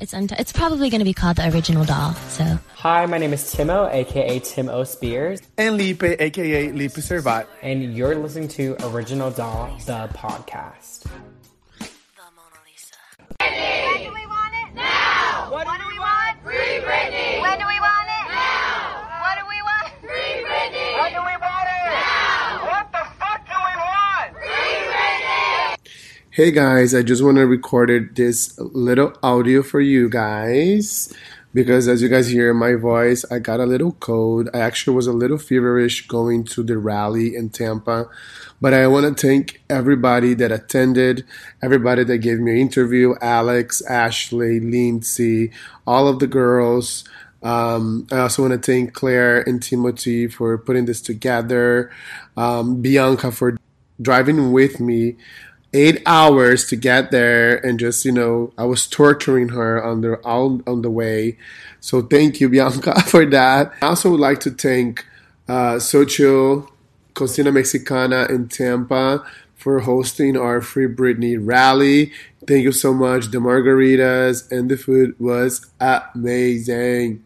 It's unt- it's probably going to be called the original doll. So Hi, my name is Timo, aka Tim O. Spears, And Lipe, aka Lipe Servat. and you're listening to Original Doll, the podcast. When do we want it? Now! What, do we want? Free Britney! When do we want it? Now! What do we want? Free Britney! When do we want it? Now! What the fuck do we want? Free Britney! Hey guys, I just want to record this little audio for you guys because as you guys hear my voice, I got a little cold. I actually was a little feverish going to the rally in Tampa, but I want to thank everybody that attended, everybody that gave me an interview, Alex, Ashley, Lindsay, all of the girls. Um, I also want to thank Claire and Timothy for putting this together, um, Bianca for driving with me eight hours to get there and just you know i was torturing her on the on, on the way. So thank you bianca for that. I also would like to thank uh, socio cocina mexicana in tampa for hosting our free britney rally. Thank you so much. The margaritas and the food was amazing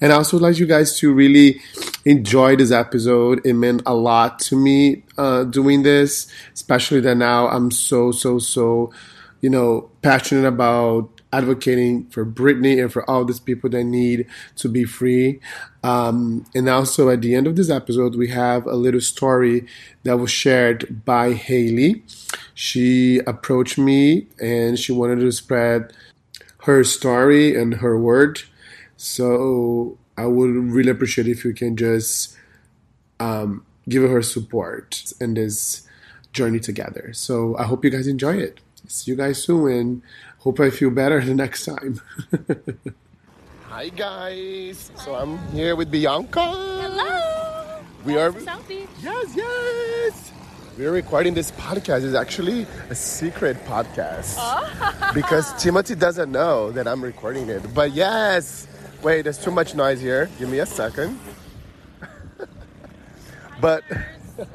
and I also would like you guys to really enjoy this episode. It meant a lot to me uh, doing this, especially that now I'm so, so, so, you know, passionate about advocating for Britney and for all these people that need to be free. Um, and also at the end of this episode, we have a little story that was shared by Haley. She approached me and she wanted to spread her story and her word. So I would really appreciate if you can just um, give her support in this journey together. So I hope you guys enjoy it. See you guys soon and hope I feel better the next time. Hi guys. So I'm here with Bianca. Hello. We are Selfie. Yes, yes. We're recording this podcast. It's actually a secret podcast. because Timothy doesn't know that I'm recording it. But yes. Wait, there's too much noise here. Give me a second. but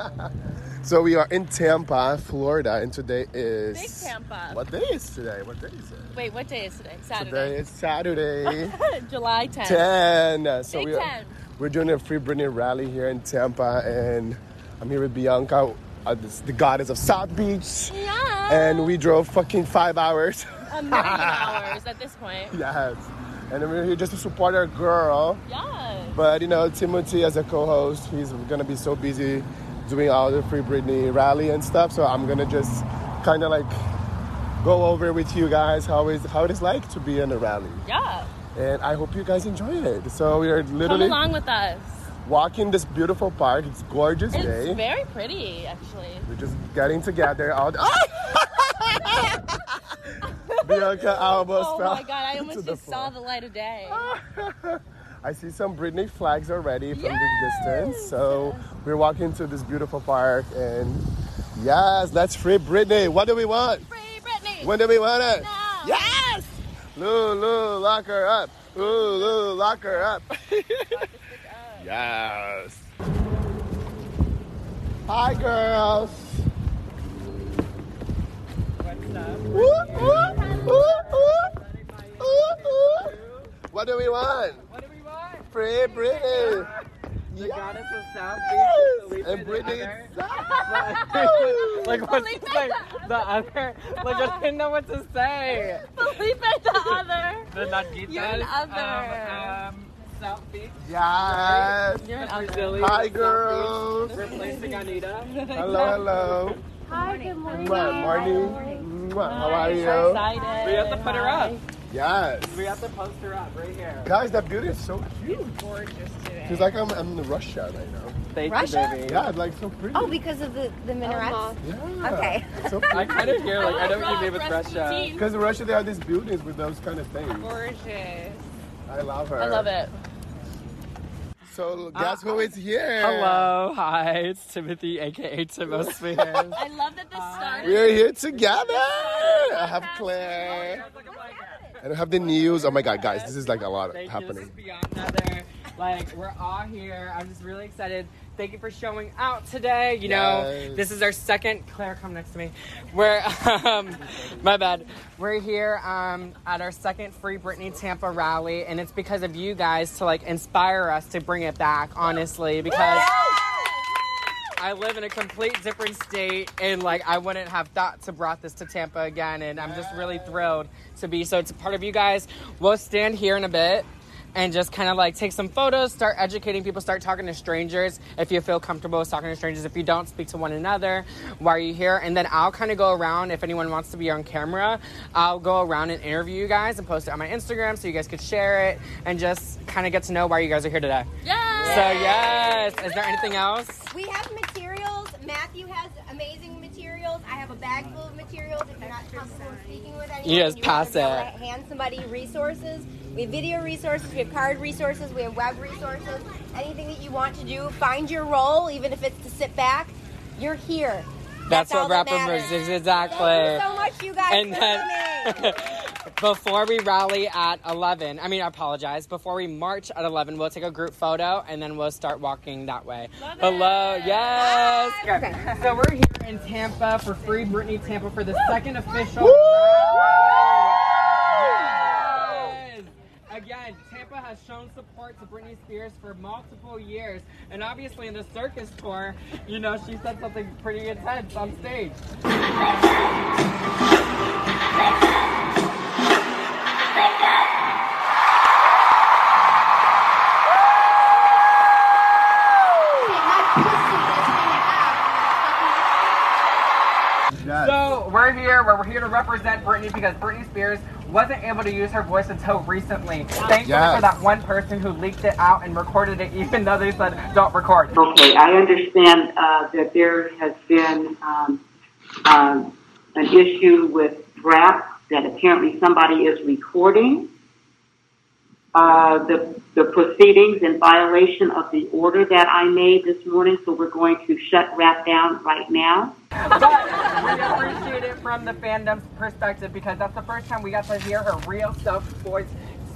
so we are in Tampa, Florida, and today is Big Tampa. What day is today? What day is it? Wait, what day is today? Saturday. Today is Saturday. July 10th. 10. So Big we are, 10. we're doing a Free Britney rally here in Tampa, and I'm here with Bianca, uh, this, the goddess of South Beach. Yeah. And we drove fucking five hours. a million hours at this point. yes. And we're here just to support our girl. Yes. But you know, Timothy as a co-host, he's gonna be so busy doing all the Free Britney rally and stuff. So I'm gonna just kind of like go over with you guys how is how it is like to be in a rally. Yeah. And I hope you guys enjoy it. So we are literally Come along with us. walking this beautiful park. It's gorgeous It's day. It's very pretty, actually. We're just getting together. All Bianca almost Oh my god, I almost just saw the light of day. I see some Britney flags already from the distance. So we're walking to this beautiful park and yes, let's free Britney. What do we want? Free Britney. When do we want it? Now. Yes! Lulu, lock her up. Lulu, lock her up. yes. Hi, girls. Woo, woo, woo, woo, woo, woo. What do we want? What do we want? Free Britney. The goddess of South Yes! Beach, And Felipe the Britney. other. like what's Felipe like the the other? Like I didn't know what to say. Felipe the other. The Nagitas. You're an other. Um, um, South Beach. Yes. You're an other. Brazilian Hi, girls. Replacing Anita. Hello, hello. Hi, good morning. Mwah, morning. Mwah, How are you? Excited. We have to put her up. Yes. We have to post her up right here. Guys, that beauty is so cute. Gorgeous today. She's like I'm, I'm in Russia right now. Thank Russia? you, baby. Yeah, it's like so pretty. Oh, because of the, the minarets? yeah. Okay. So I kind of hear like I know what you mean with Rasputin. Russia. Because in Russia they have these buildings with those kind of things. Gorgeous. I love her. I love it. So guess who is here? Hello, hi, it's Timothy, aka Timo Spears. I love that this started. We're here together. I have Claire. And I have the news. Oh my god, guys, this is like a lot Thank you. happening. This is beyond another. Like we're all here. I'm just really excited thank you for showing out today. You know, this is our second. Claire, come next to me. We're, um, my bad. We're here um, at our second Free Britney Tampa rally, and it's because of you guys to like inspire us to bring it back. Honestly, because. I live in a complete different state, and like I wouldn't have thought to brought this to Tampa again, and I'm just really thrilled to be. So it's a part of you guys. We'll stand here in a bit and just kind of like take some photos, start educating people, start talking to strangers. If you feel comfortable with talking to strangers, if you don't, speak to one another. Why are you here? And then I'll kind of go around. If anyone wants to be on camera, I'll go around and interview you guys and post it on my Instagram so you guys could share it and just kind of get to know why you guys are here today. Yeah. So yes, is there anything else? We have materials. Matthew has amazing materials. I have a bag full of materials. If you're not comfortable speaking with anyone, You just and want pass to it. to Hand somebody resources. We have video resources. We have card resources. We have web resources. Anything that you want to do, find your role, even if it's to sit back. You're here. That's, all what that rapper is exactly. Thank you so much, you guys, and for then coming. before we rally at 11 i mean i apologize before we march at 11 we'll take a group photo and then we'll start walking that way hello yes okay. so we're here in tampa for free britney tampa for the second official. Yes. Again, Tampa has shown support to Britney Spears for multiple years, and obviously in the circus tour, you know, she said something pretty intense on stage. We're here. We're here to represent Britney because Britney Spears wasn't able to use her voice until recently. Thankfully Yes. for that one person who leaked it out and recorded it, even though they said don't record. Okay, I understand uh, that there has been um, um, an issue with rap that apparently somebody is recording uh, the, the proceedings in violation of the order that I made this morning, so we're going to shut rap down right now. We appreciate it from the fandom's perspective because that's the first time we got to hear her real self voice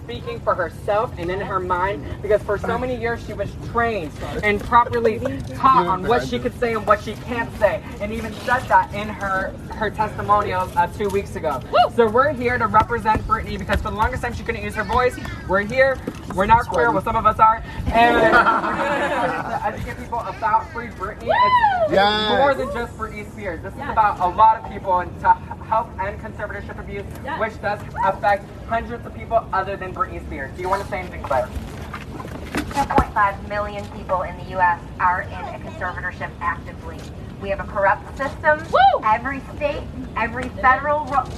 speaking for herself and in her mind because for so many years she was trained and properly taught on what she could say and what she can't say and even said that in her her testimonial uh, two weeks ago. So we're here to represent Britney because for the longest time she couldn't use her voice. We're here. We're not queer well some of us are. And we're here to educate people about free Britney. It's, Yes. it's more than just Britney Spears. This is about a lot of people and to help end conservatorship abuse which does affect hundreds of people other than Britney Spears do you want to say anything Claire? 2.5 million people in the U.S. are in a conservatorship actively. We have a corrupt system. Every state, every federal ro-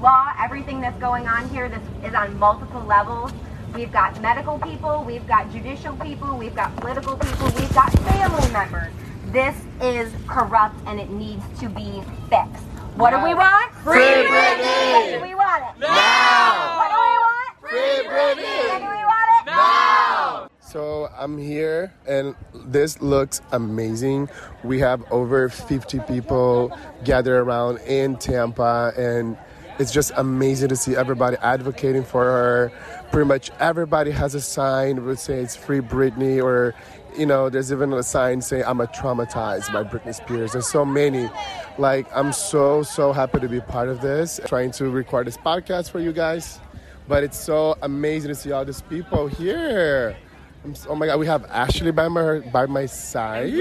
law, everything that's going on here, this is on multiple levels. We've got medical people, we've got judicial people, we've got political people, we've got family members. This is corrupt and it needs to be fixed. What do we want? Free Britney! When do we want it? Now! What do we want? Free Britney! When do we want it? Now! So I'm here and this looks amazing. We have over 50 people gathered around in Tampa and it's just amazing to see everybody advocating for her. Pretty much everybody has a sign that says free Britney or you know, there's even a sign saying I'm a traumatized by Britney Spears. There's so many. Like I'm so so happy to be part of this. Trying to record this podcast for you guys. But it's so amazing to see all these people here. I'm s- oh my god, we have Ashley by my by my side,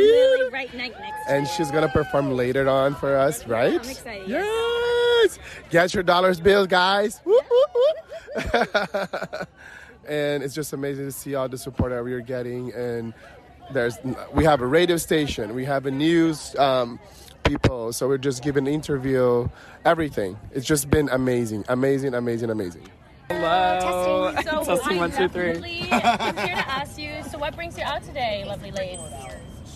right next and she's gonna perform later on for us, right? I'm excited, Yes, get your dollars bills, guys. Woo, woo, woo. and it's just amazing to see all the support that we are getting. And there's we have a radio station, we have a news um, people, so we're just giving interview, everything. It's just been amazing, amazing, amazing, amazing. Hello. So Testing I one, two, three. I'm here to ask you. So what brings you out today, lovely ladies?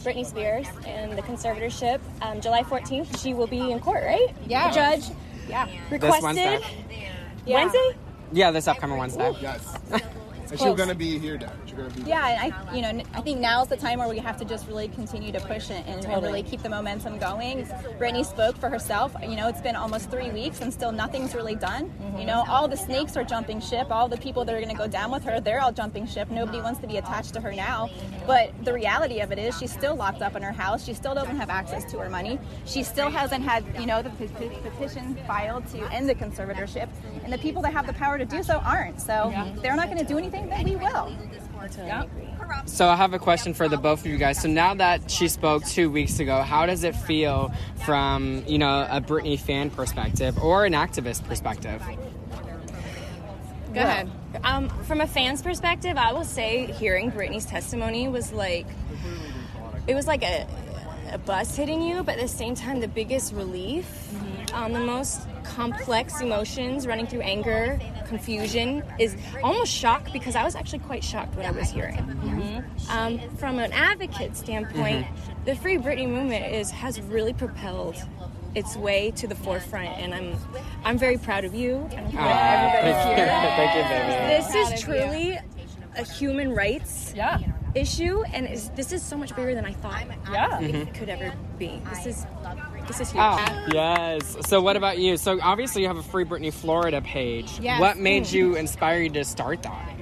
Britney Spears and the conservatorship. Um, July 14th, she will be in court, right? Yeah. The judge. Yeah. Requested. Wednesday. Wednesday. Yeah, this upcoming Wednesday. Yes, and she's gonna be here. There. Yeah, and I, you know, I think now's the time where we have to just really continue to push it and, and really keep the momentum going. Britney spoke for herself. You know, it's been almost three weeks and still nothing's really done. You know, all the snakes are jumping ship. All the people that are going to go down with her, they're all jumping ship. Nobody wants to be attached to her now. But the reality of it is, she's still locked up in her house. She still doesn't have access to her money. She still hasn't had, you know, the pe- pe- petition filed to end the conservatorship. And the people that have the power to do so aren't. So they're not going to do anything, then we will. So I have a question for the both of you guys. So now that she spoke two weeks ago, how does it feel from you know a Britney fan perspective or an activist perspective? Go ahead. Um, from a fan's perspective, I will say hearing Britney's testimony was like, it was like a, a bus hitting you, but at the same time, the biggest relief, um, the most complex emotions running through anger, confusion, is almost shock because I was actually quite shocked what I was hearing. Mm-hmm. Um, from an advocate standpoint, mm-hmm. the Free Britney movement is has really propelled its way to the forefront, and I'm I'm very proud of you. and I'm proud ah, everybody here. Thank you, baby. This is truly a human rights issue, and is, this is so much bigger than I thought Yeah. it could ever be. This is this is huge. Oh, yes. So what about you? So obviously you have a Free Britney Florida page. Yes. What made mm. you inspire you to start that?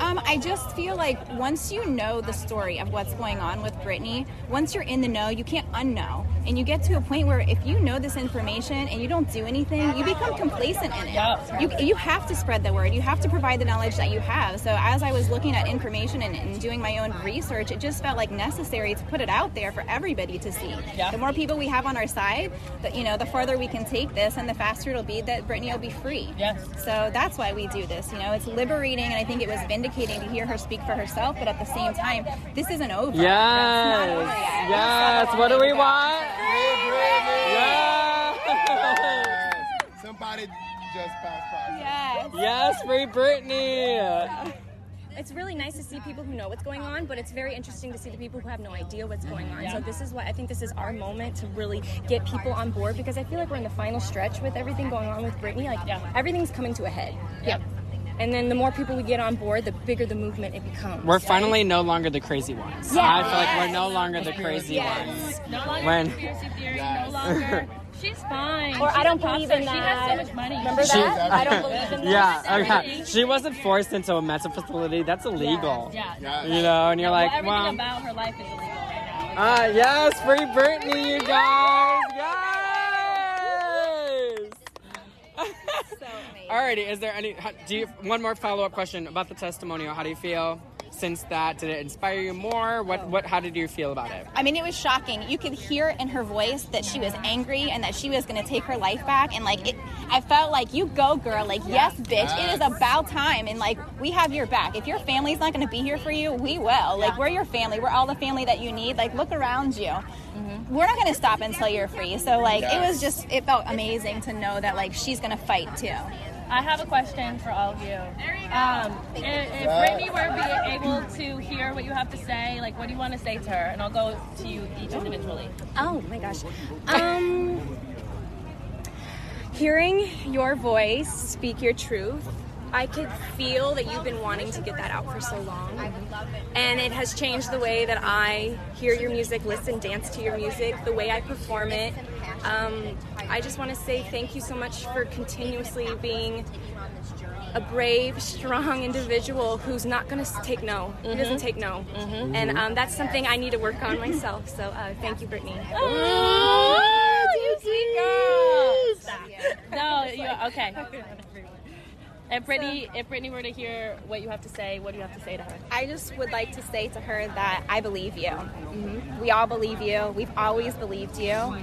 Um, I just feel like once you know the story of what's going on with Britney, once you're in the know, you can't unknow. And you get to a point where if you know this information and you don't do anything, you become complacent in it. Yeah. You, you have to spread the word. You have to provide the knowledge that you have. So as I was looking at information and, and doing my own research, it just felt like necessary to put it out there for everybody to see. Yeah. The more people we have on our side, the, you know, the farther we can take this and the faster it'll be that Britney will be free. Yes. So that's why we do this. You know, it's liberating, and I think it was vindicating to hear her speak for herself. But at the same time, this isn't over. It's not over yet. Yes. Yes. What do we want? Free Britney! Yes. Somebody just passed by. Yes. Yes, free Britney. It's really nice to see people who know what's going on, but it's very interesting to see the people who have no idea what's going on. So this is why I think this is our moment to really get people on board because I feel like we're in the final stretch with everything going on with Britney. Like everything's coming to a head. Yep. And then the more people we get on board, the bigger the movement it becomes. We're finally no longer the crazy ones. Yeah. I feel like we're no longer the crazy Yes. ones. No longer When- conspiracy theory. No longer. She's fine. Or She's I don't a believe star. in She has so much money. Remember She- that? I don't believe in that. Yeah, okay. She wasn't forced into a mental facility. That's illegal. Yeah. yeah. You know, and you're well, like, everything well, about her life is illegal right now. ah, yes, free Britney, you guys. Yes. Alrighty, is there any? how- Do you one more follow up question about the testimonial? How do you feel since that? Did it inspire you more? What what? How did you feel about it? I mean, it was shocking. You could hear in her voice that she was angry and that she was going to take her life back. And like, it, I felt like, you go, girl. Like, yes, bitch. It is about time. And like, we have your back. If your family's not going to be here for you, we will. Like, we're your family. We're all the family that you need. Like, look around you. Mm-hmm. We're not going to stop until you're free. So like, it was just, it felt amazing to know that like she's going to fight too. I have a question for all of you. Um, if, if Britney were be able to hear what you have to say, like, what do you want to say to her? And I'll go to you each individually. Oh my gosh. Um, hearing your voice speak your truth, I could feel that you've been wanting to get that out for so long. And it has changed the way that I hear your music, listen, dance to your music, the way I perform it. Um, I just want to say thank you so much for continuously being a brave, strong individual who's not going to take no. He doesn't take no. And um, that's something I need to work on myself. So uh, thank you, Britney. Oh, you sweet girl. No, you okay. If Britney, if Britney were to hear what you have to say, what do you have to say to her? I just would like to say to her that I believe you. We all believe you. We've always believed you.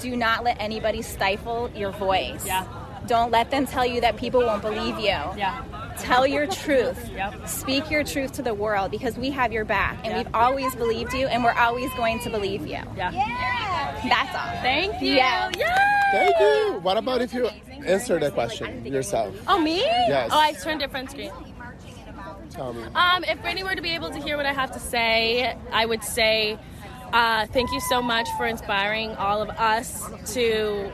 Do not let anybody stifle your voice. Yeah. Don't let them tell you that people won't believe you. Yeah. Tell your truth. Yep. Speak your truth to the world because we have your back and Yeah. we've always believed you and we're always going to believe you. Yeah. That's all. Thank you. Yeah. Thank you. What about if you answer the question yourself? Oh, me? Yes. Oh, I turned it front screen. Tell me. Um, if Britney were to be able to hear what I have to say, I would say uh, thank you so much for inspiring all of us to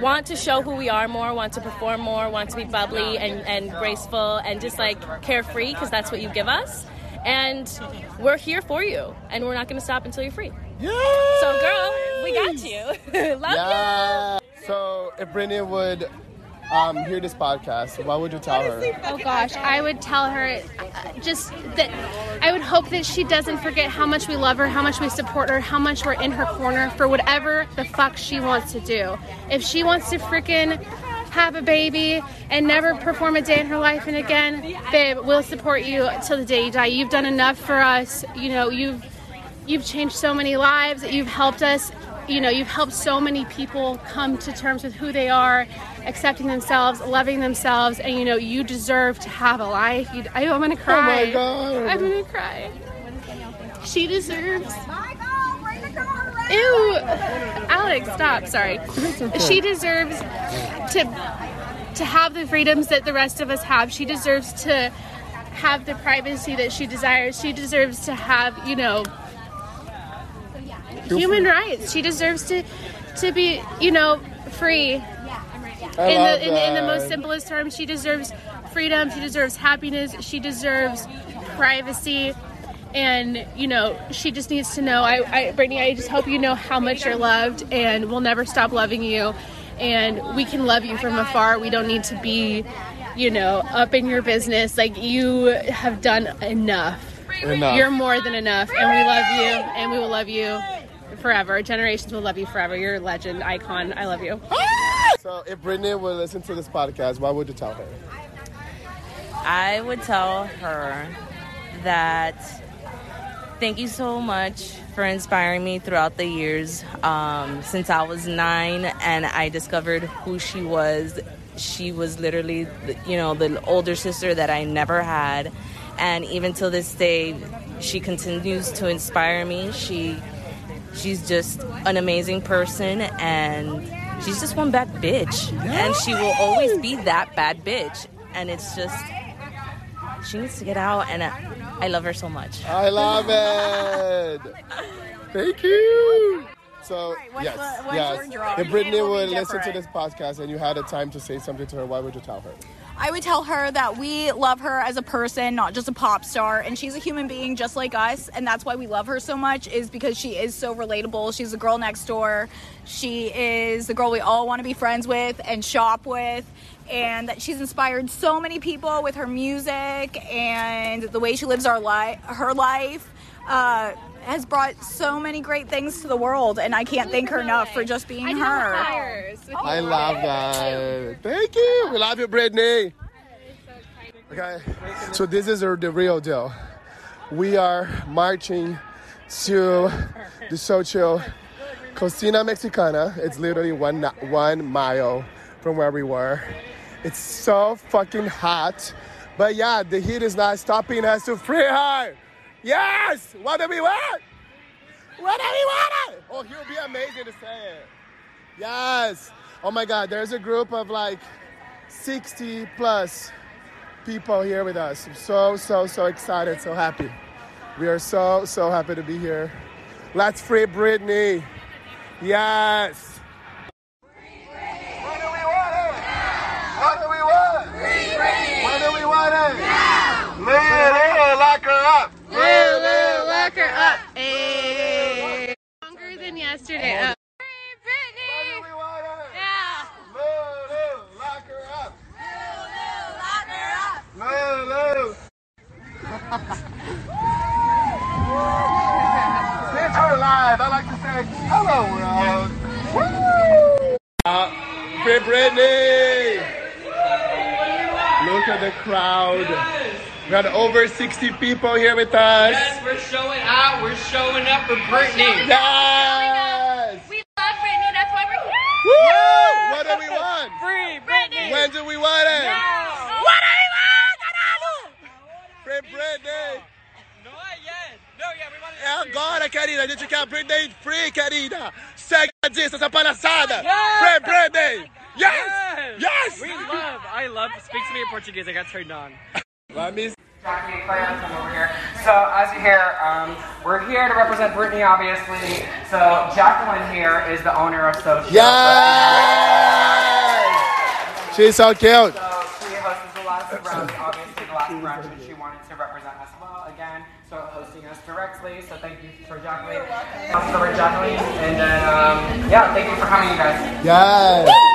want to show who we are more, want to perform more, want to be bubbly and, and graceful and just like carefree because that's what you give us. and we're here for you, and we're not going to stop until you're free. Yeah. So, girl, we got you. Love Yeah. So if Britney would um, hear this podcast, what would you tell her? Oh gosh, I would tell her uh, just that I would hope that she doesn't forget how much we love her, how much we support her, how much we're in her corner for whatever the fuck she wants to do. If she wants to freaking have a baby and never perform a day in her life and again, babe, we'll support you till the day you die. You've done enough for us. You know, you've you've changed so many lives. You've helped us. You know, you've helped so many people come to terms with who they are, accepting themselves, loving themselves, and you know, you deserve to have a life. You, I, I'm gonna cry. Oh my God. I'm gonna cry. She deserves. Ew, Alex, stop. Sorry. She deserves to to have the freedoms that the rest of us have. She deserves to have the privacy that she desires. She deserves to have, you know, human rights. She deserves to to be, you know, free. I in love the in, the- in the most simplest terms, she deserves freedom. She deserves happiness. She deserves privacy. And you know, she just needs to know. I, I, Britney, I just hope you know how much you're loved, and we'll never stop loving you. And we can love you from afar. We don't need to be, you know, up in your business. Like you have done enough. Enough. You're more than enough, and we love you, and we will love you forever. Generations will love you forever. You're a legend, icon. I love you. So if Britney would listen to this podcast, what would you tell her? I would tell her that thank you so much for inspiring me throughout the years. Um, since I was nine and I discovered who she was, she was literally, you know, the older sister that I never had. And even till this day, she continues to inspire me. She she's just an amazing person and she's just one bad bitch and she will always be that bad bitch and it's just she needs to get out and I, I love her so much I love it. Thank you. So what's yes, the- what's yes. your draw? If Britney It will be would listen to this podcast and you had a time to say something to her, why would you tell her? I would tell her that we love her as a person, not just a pop star, and she's a human being just like us, and that's why we love her so much is because she is so relatable. She's the girl next door. She is the girl we all want to be friends with and shop with. And that she's inspired so many people with her music and the way she lives our life, her life, uh, has brought so many great things to the world. And I can't thank her enough for just being her. I love that. Thank you. We love you, Britney. Okay, so this is the the real deal. We are marching to the Socho Cocina Mexicana. It's literally one one mile from where we were. It's so fucking hot, but yeah, the heat is not stopping us to free her. Yes. What do we want? What do we want? Oh, he'll be amazing to say it. Yes. Oh my God, there's a group of like 60 plus people here with us. I'm so, so, so excited, so happy. We are so, so happy to be here. Let's free Britney. Yes. What do we want? What do we want? Free Britney! When do we want it? Now! Little, lock her up! Lulu, lock her up. Hey. Longer than yesterday. Uh, When do we want it? Now! Lulu, lock her up! Lulu! Since we're live, I like to say hello, world. Woo! Uh, free Britney. Look at the crowd. We got over 60 people here with us. Yes, we're showing out. We're showing up for Britney. Yes. we love Britney. That's why we're here. Woo! What do we want? Free Britney. When do we want it? Now. What do we want? Free Britney. Not yet. No, yeah, we want it. É agora, querida. A gente quer Britney free, querida. Segue disso, essa palhaçada. Yes. Free Britney. Oh, Yes. Yes. We love. I love. Speak to me in Portuguese. I got turned on. Let me Jackie and Claire, come over here. So, as you hear, um, we're here to represent Britney, obviously. So, Jacqueline here is the owner of Social. Yes. She's so cute. So, she hosts the last round, obviously. obviously the last graduate, she wanted to represent us well again, so hosting us directly. So thank you for Jacqueline. Also for Jacqueline, and then um, yeah, thank you for coming, you guys. Yes.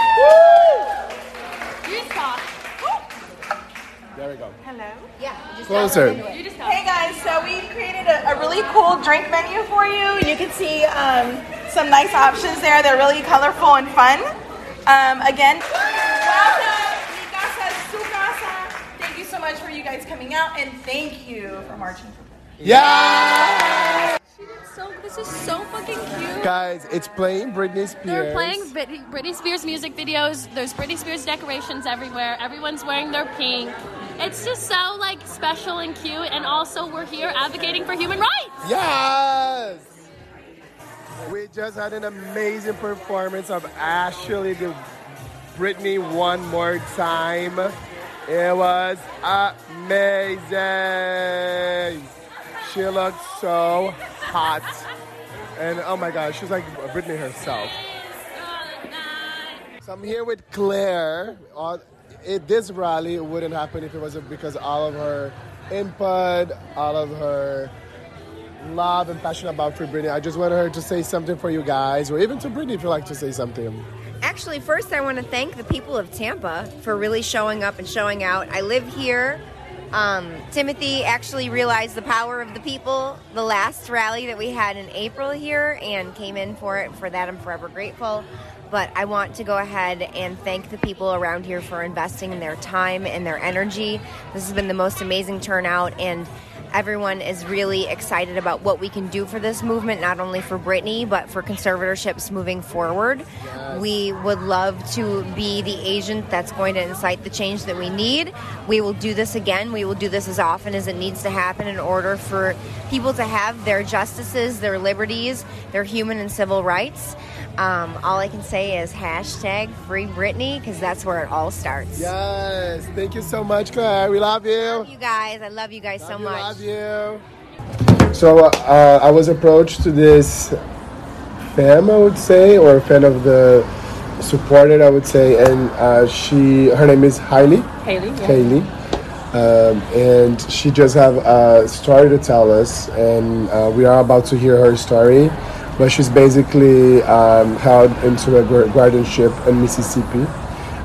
Closer. Hey guys, so we created a, a really cool drink menu for you. You can see um, some nice options there. They're really colorful and fun. Um, again, welcome. Mi casa es su casa. Thank you so much for you guys coming out, and thank you for marching for Yeah. So this is so fucking cute. Guys, it's playing Britney Spears. They're playing Brit- Britney Spears music videos. There's Britney Spears decorations everywhere. Everyone's wearing their pink. It's just so like special and cute. And also, we're here advocating for human rights. Yes. We just had an amazing performance of Ashley the Britney one more time. It was amazing. She looked so hot. And oh my gosh, she's like Britney herself. Oh, so I'm here with Claire. Uh, It, this rally wouldn't happen if it wasn't because all of her input, all of her love and passion about Free Britney. I just wanted her to say something for you guys, or even to Britney if you'd like to say something. Actually, first, I want to thank the people of Tampa for really showing up and showing out. I live here. Um, Timothy actually realized the power of the people the last rally that we had in April here and came in for it. For that, I'm forever grateful. But I want to go ahead and thank the people around here for investing in their time and their energy. This has been the most amazing turnout, and everyone is really excited about what we can do for this movement, not only for Britney, but for conservatorships moving forward. We would love to be the agent that's going to incite the change that we need. We will do this again. We will do this as often as it needs to happen in order for people to have their justices, their liberties, their human and civil rights. Um, all I can say is hashtag free Britney because that's where it all starts. Yes, thank you so much, Claire. We love you. You guys, I love you guys so much. Love you. So uh, I was approached to this fam, I would say, or a fan of the supported, I would say, and uh, she, her name is Hailey. Haley, yeah. Haley. Um, and she just have a story to tell us, and uh, we are about to hear her story. But she's basically um, held into a guardianship in Mississippi,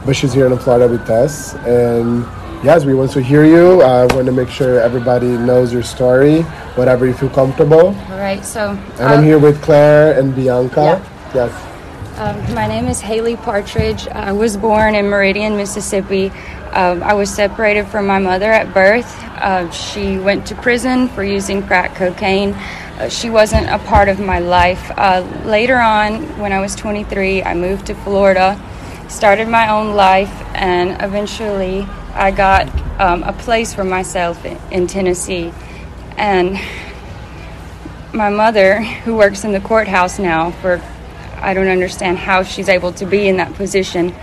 but she's here in Florida with us. And yes, we want to hear you. I want to make sure everybody knows your story, whatever you feel comfortable. All right, so And I'm um, here with Claire and Bianca. Yes. Um, my name is Haley Partridge. I was born in Meridian, Mississippi. Um, I was separated from my mother at birth. Uh, she went to prison for using crack cocaine. Uh, she wasn't a part of my life. Uh, later on, when I was 23, I moved to Florida, started my own life, and eventually I got um, a place for myself in, Tennessee. And my mother, who works in the courthouse now for I don't understand how she's able to be in that position.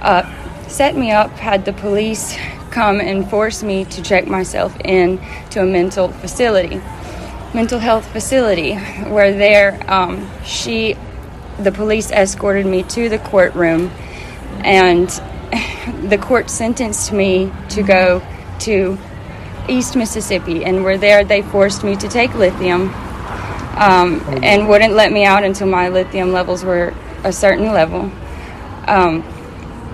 Uh, set me up, had the police come and force me to check myself in to a mental facility, mental health facility, where there um, she, the police escorted me to the courtroom, and the court sentenced me to go to East Mississippi, and where there they forced me to take lithium um, and wouldn't let me out until my lithium levels were a certain level. Um,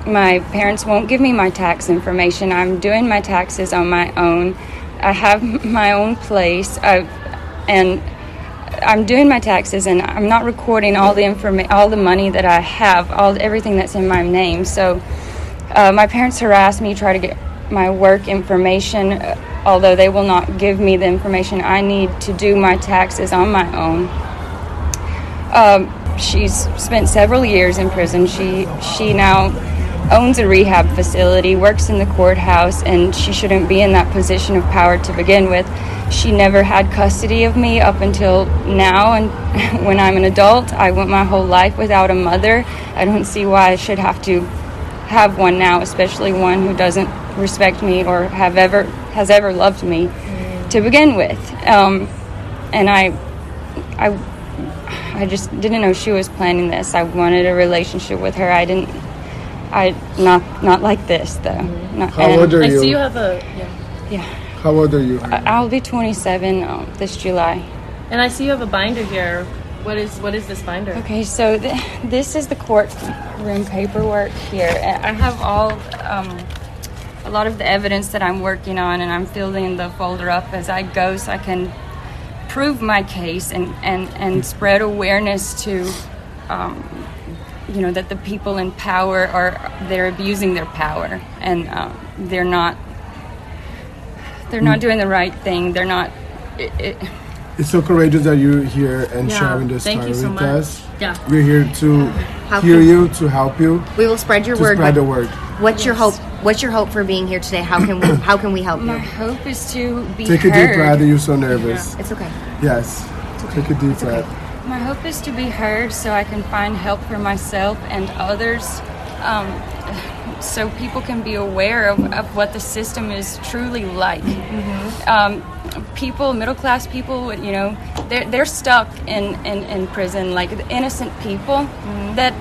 my parents won't give me my tax information. I'm doing my taxes on my own. I have my own place, I've, and I'm doing my taxes, and I'm not recording all the informa- all the money that I have, all everything that's in my name. So, uh, my parents harass me, try to get my work information, uh, although they will not give me the information I need to do my taxes on my own. Um, she's spent several years in prison. She she now owns a rehab facility, works in the courthouse, and she shouldn't be in that position of power to begin with. She never had custody of me up until now, and when I'm an adult, I went my whole life without a mother. I don't see why I should have to have one now, especially one who doesn't respect me or have ever has ever loved me to begin with. Um, and I, I, I just didn't know she was planning this. I wanted a relationship with her. I didn't. I not not like this though. Not, How old are I you? see you have a yeah. Yeah. How old are you? I- I'll be 27 um, this July. And I see you have a binder here. What is what is this binder? Okay, so th- this is the courtroom paperwork here. I have all, um, a lot of the evidence that I'm working on, and I'm filling the folder up as I go so I can prove my case and, and, and spread awareness to, um, you know, that the people in power are, they're abusing their power and uh, they're not, they're not doing the right thing. They're not, it, it, It's so courageous that you're here and Yeah, sharing this thank story you so with much. us. Yeah. We're here to How hear can- you, to help you. We will spread your to word. Spread the word. What's your hope? What's your hope for being here today? How can we? How can we help you? my you? hope is to be Take a deep breath. You're so nervous. It's okay. Yes. Take a deep breath. My hope is to be heard so I can find help for myself and others. Um, so people can be aware of, of what the system is truly like. Um, people, middle class people, you know, they're, they're stuck in, in, in prison, like innocent people that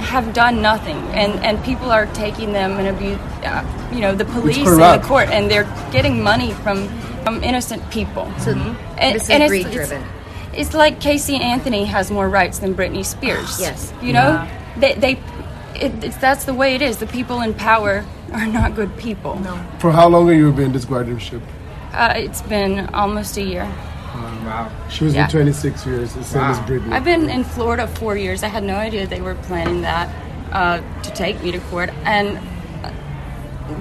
have done nothing, and, and people are taking them and abuse, uh, you know, the police and the court, and they're getting money from, from innocent people. So And- this is and it's- greed it's- driven. It's like Casey Anthony has more rights than Britney Spears. Yes. You know, Yeah. they, they it, it's, that's the way it is. The people in power are not good people. No. For how long have you been in this guardianship? Uh, it's been almost a year. wow. She was Yeah. in 26 years, the same as Britney. I've been in Florida four years. I had no idea they were planning that uh, to take me to court, and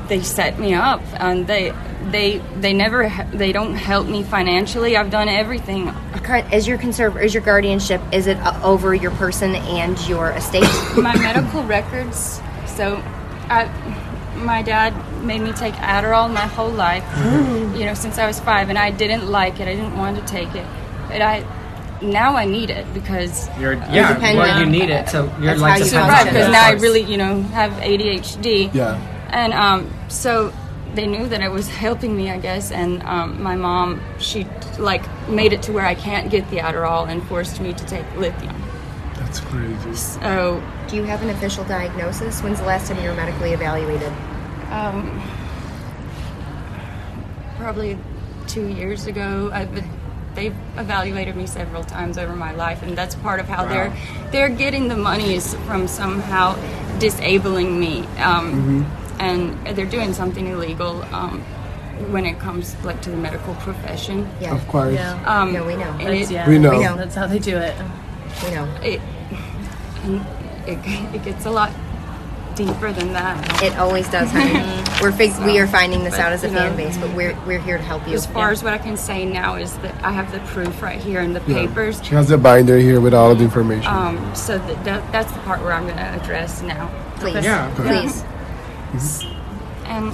they set me up. And they they they never they don't help me financially. I've done everything. Is your conserv- is your guardianship? Is it uh, over your person and your estate? my medical records. So, I, my dad made me take Adderall my whole life. You know, since I was five, and I didn't like it. I didn't want to take it, but I now I need it because You're yeah. Well, you need it. So you're That's like how you survive because now I really you know have ADHD. Yeah. And um, so they knew that it was helping me, I guess. And um, my mom, she like made it to where I can't get the Adderall and forced me to take lithium. That's crazy. So, do you have an official diagnosis? When's the last time you were medically evaluated? Um, probably two years ago. I've been, they've evaluated me several times over my life, and that's part of how Wow. they're they're getting the monies from somehow disabling me, um, and they're doing something illegal. Um, when it comes like to the medical profession, Yeah. Of course. Yeah. Um, No, we know. That's, it- yeah, We know. That's how they do it. We know. It, it, it gets a lot deeper than that. It always does, honey. we're fig- we are finding this But, out as a you know, fan base, but we're we're here to help you. As far as what I can say now is that I have the proof right here in the Yeah. papers. She has a binder here with all of the information. Um, so th- that, that's the part where I'm going to address now. Please, Yeah. please. And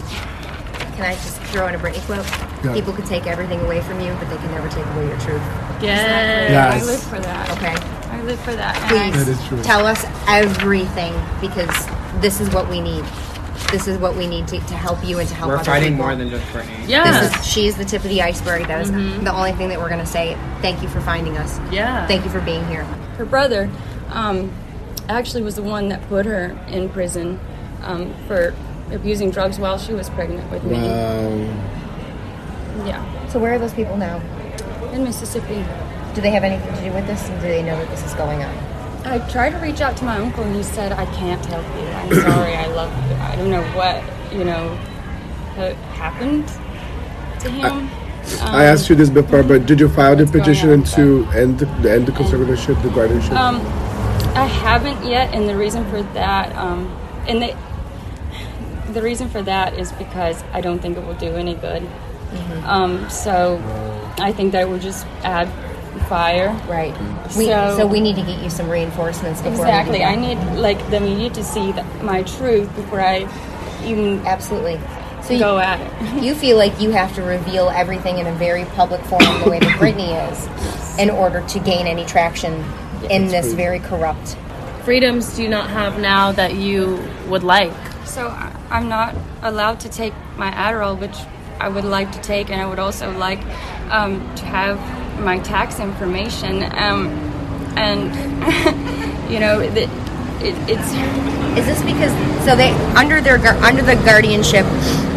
Can I just throw in a Britney quote? Yeah. People could take everything away from you, but they can never take away your truth. Yes. Yes. I live for that. Okay. I live for that. Please That is true. tell us everything because this is what we need. This is what we need to, to help you and to help We're other fighting people. more than just Britney. Yeah. This is, she is the tip of the iceberg. That is Mhm. the only thing that we're going to say. Thank you for finding us. Yeah. Thank you for being here. her brother um, actually was the one that put her in prison um, for abusing drugs while she was pregnant with me. Wow. Yeah. So where are those people now? In Mississippi. Do they have anything to do with this, and do they know that this is going on? I tried to reach out to my uncle, and he said, "I can't help you. I'm sorry. I love you. I don't know what you know ha- happened to him." I asked you this before, but did you file the petition on, to end the, end the conservatorship, the guardianship? Um, I haven't yet, and the reason for that, um, and the the reason for that is because I don't think it will do any good. Mm-hmm. Um, so I think that it would just add fire. Right. We, so, we need to get you some reinforcements before exactly. We do I need like the media to see that, my truth before I even absolutely. So you, go at it. you feel like you have to reveal everything in a very public forum, the way that Britney is, in order to gain any traction in this very corrupt. Freedoms do you not have now that you would like? So I'm not allowed to take my Adderall, which I would like to take, and I would also like um, to have my tax information. Um, and you know, the, it, it's Is this because so they under their under the guardianship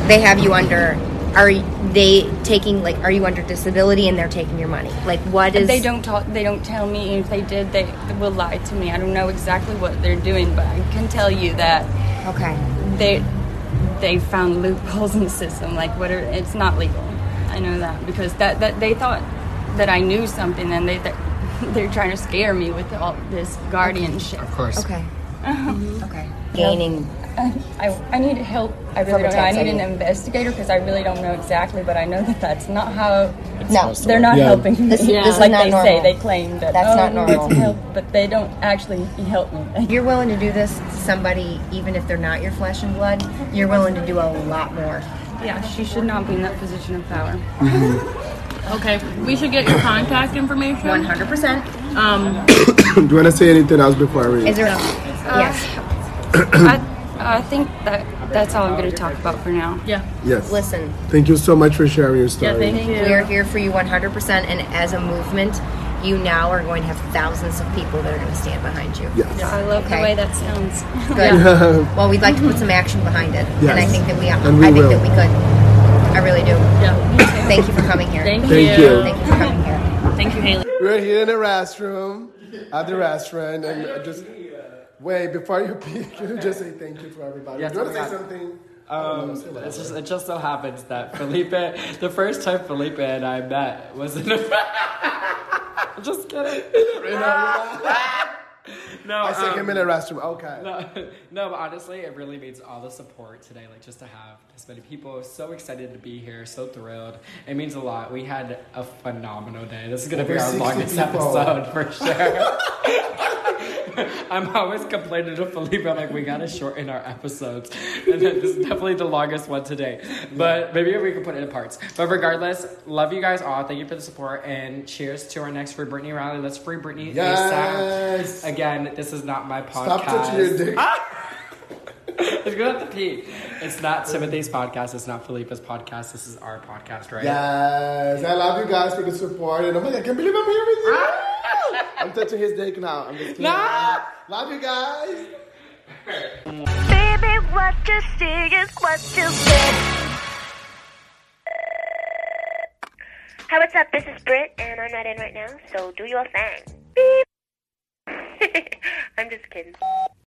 they have you under? Are they taking like? Are you under disability and they're taking your money? Like what is? they don't talk. They don't tell me. If they did, they will lie to me. I don't know exactly what they're doing, but I can tell you that. Okay. They they found loopholes in the system. Like what? Are, it's not legal. I know that because that that they thought that I knew something, and they that they're trying to scare me with all this guardianship. Of course. Okay. Uh-huh. Okay. Gaining. I, I need help. I really don't know. I need an investigator because I really don't know exactly, but I know that that's not how. No. they're not Yeah. helping me. This- this is like not they normal. say, they claim that That's oh, not normal. help, but they don't actually help me. If you're willing to do this to somebody, even if they're not your flesh and blood. You're willing to do a lot more. Yeah, she should not be in that position of power. Okay, we should get your contact information. 100%. Um, Do you want to say anything else before I read? Is there? yes. I, I think that that's all I'm going to talk about for now. Yeah. Yes. Listen, Thank you so much for sharing your story. Yeah, thank you. We're here for you 100%, and as a movement, you now are going to have thousands of people that are going to stand behind you. Yes. I love Okay. the way that sounds. Good. well, we'd like to put some action behind it, and I think that we, And we I think will. that we could. I really do. Yeah. Thank you for coming here. Thank Thank you. you. Thank you for coming here. Thank you, Haley. We're here in the restroom, at the restaurant, and just wait before you peek. Can you just say thank you to everybody? Yes, Do you want to say something? Um, it's just, it just so happens that Felipe, the first time Felipe and I met was in a. just kidding. no, I said um, him in the restroom. Okay. No, no, but honestly, it really means all the support today. Like just to have this many people, so excited to be here, so thrilled. It means a lot. We had a phenomenal day. This is gonna be our longest people. episode for sure. I'm always complaining to Felipe, I'm like, we gotta shorten our episodes. And then this is definitely the longest one today. But maybe we can put it in parts. But regardless, love you guys all. Thank you for the support and cheers to our next Free Britney rally. Let's free Britney Yes. ASAP. Again, this is not my podcast. Stop touching your dick. It's gonna have to pee. It's not Timothy's podcast. It's not Felipe's podcast. This is our podcast, right? Yes, I love you guys for the support. And oh my God, I can't believe I'm here with you. Ah! I'm touching his dick now. I'm just kidding. No. Love you guys. Baby, what you see is what you get. Hi, what's up? This is Britt, and I'm not in right now, so do your thing. Beep. I'm just kidding.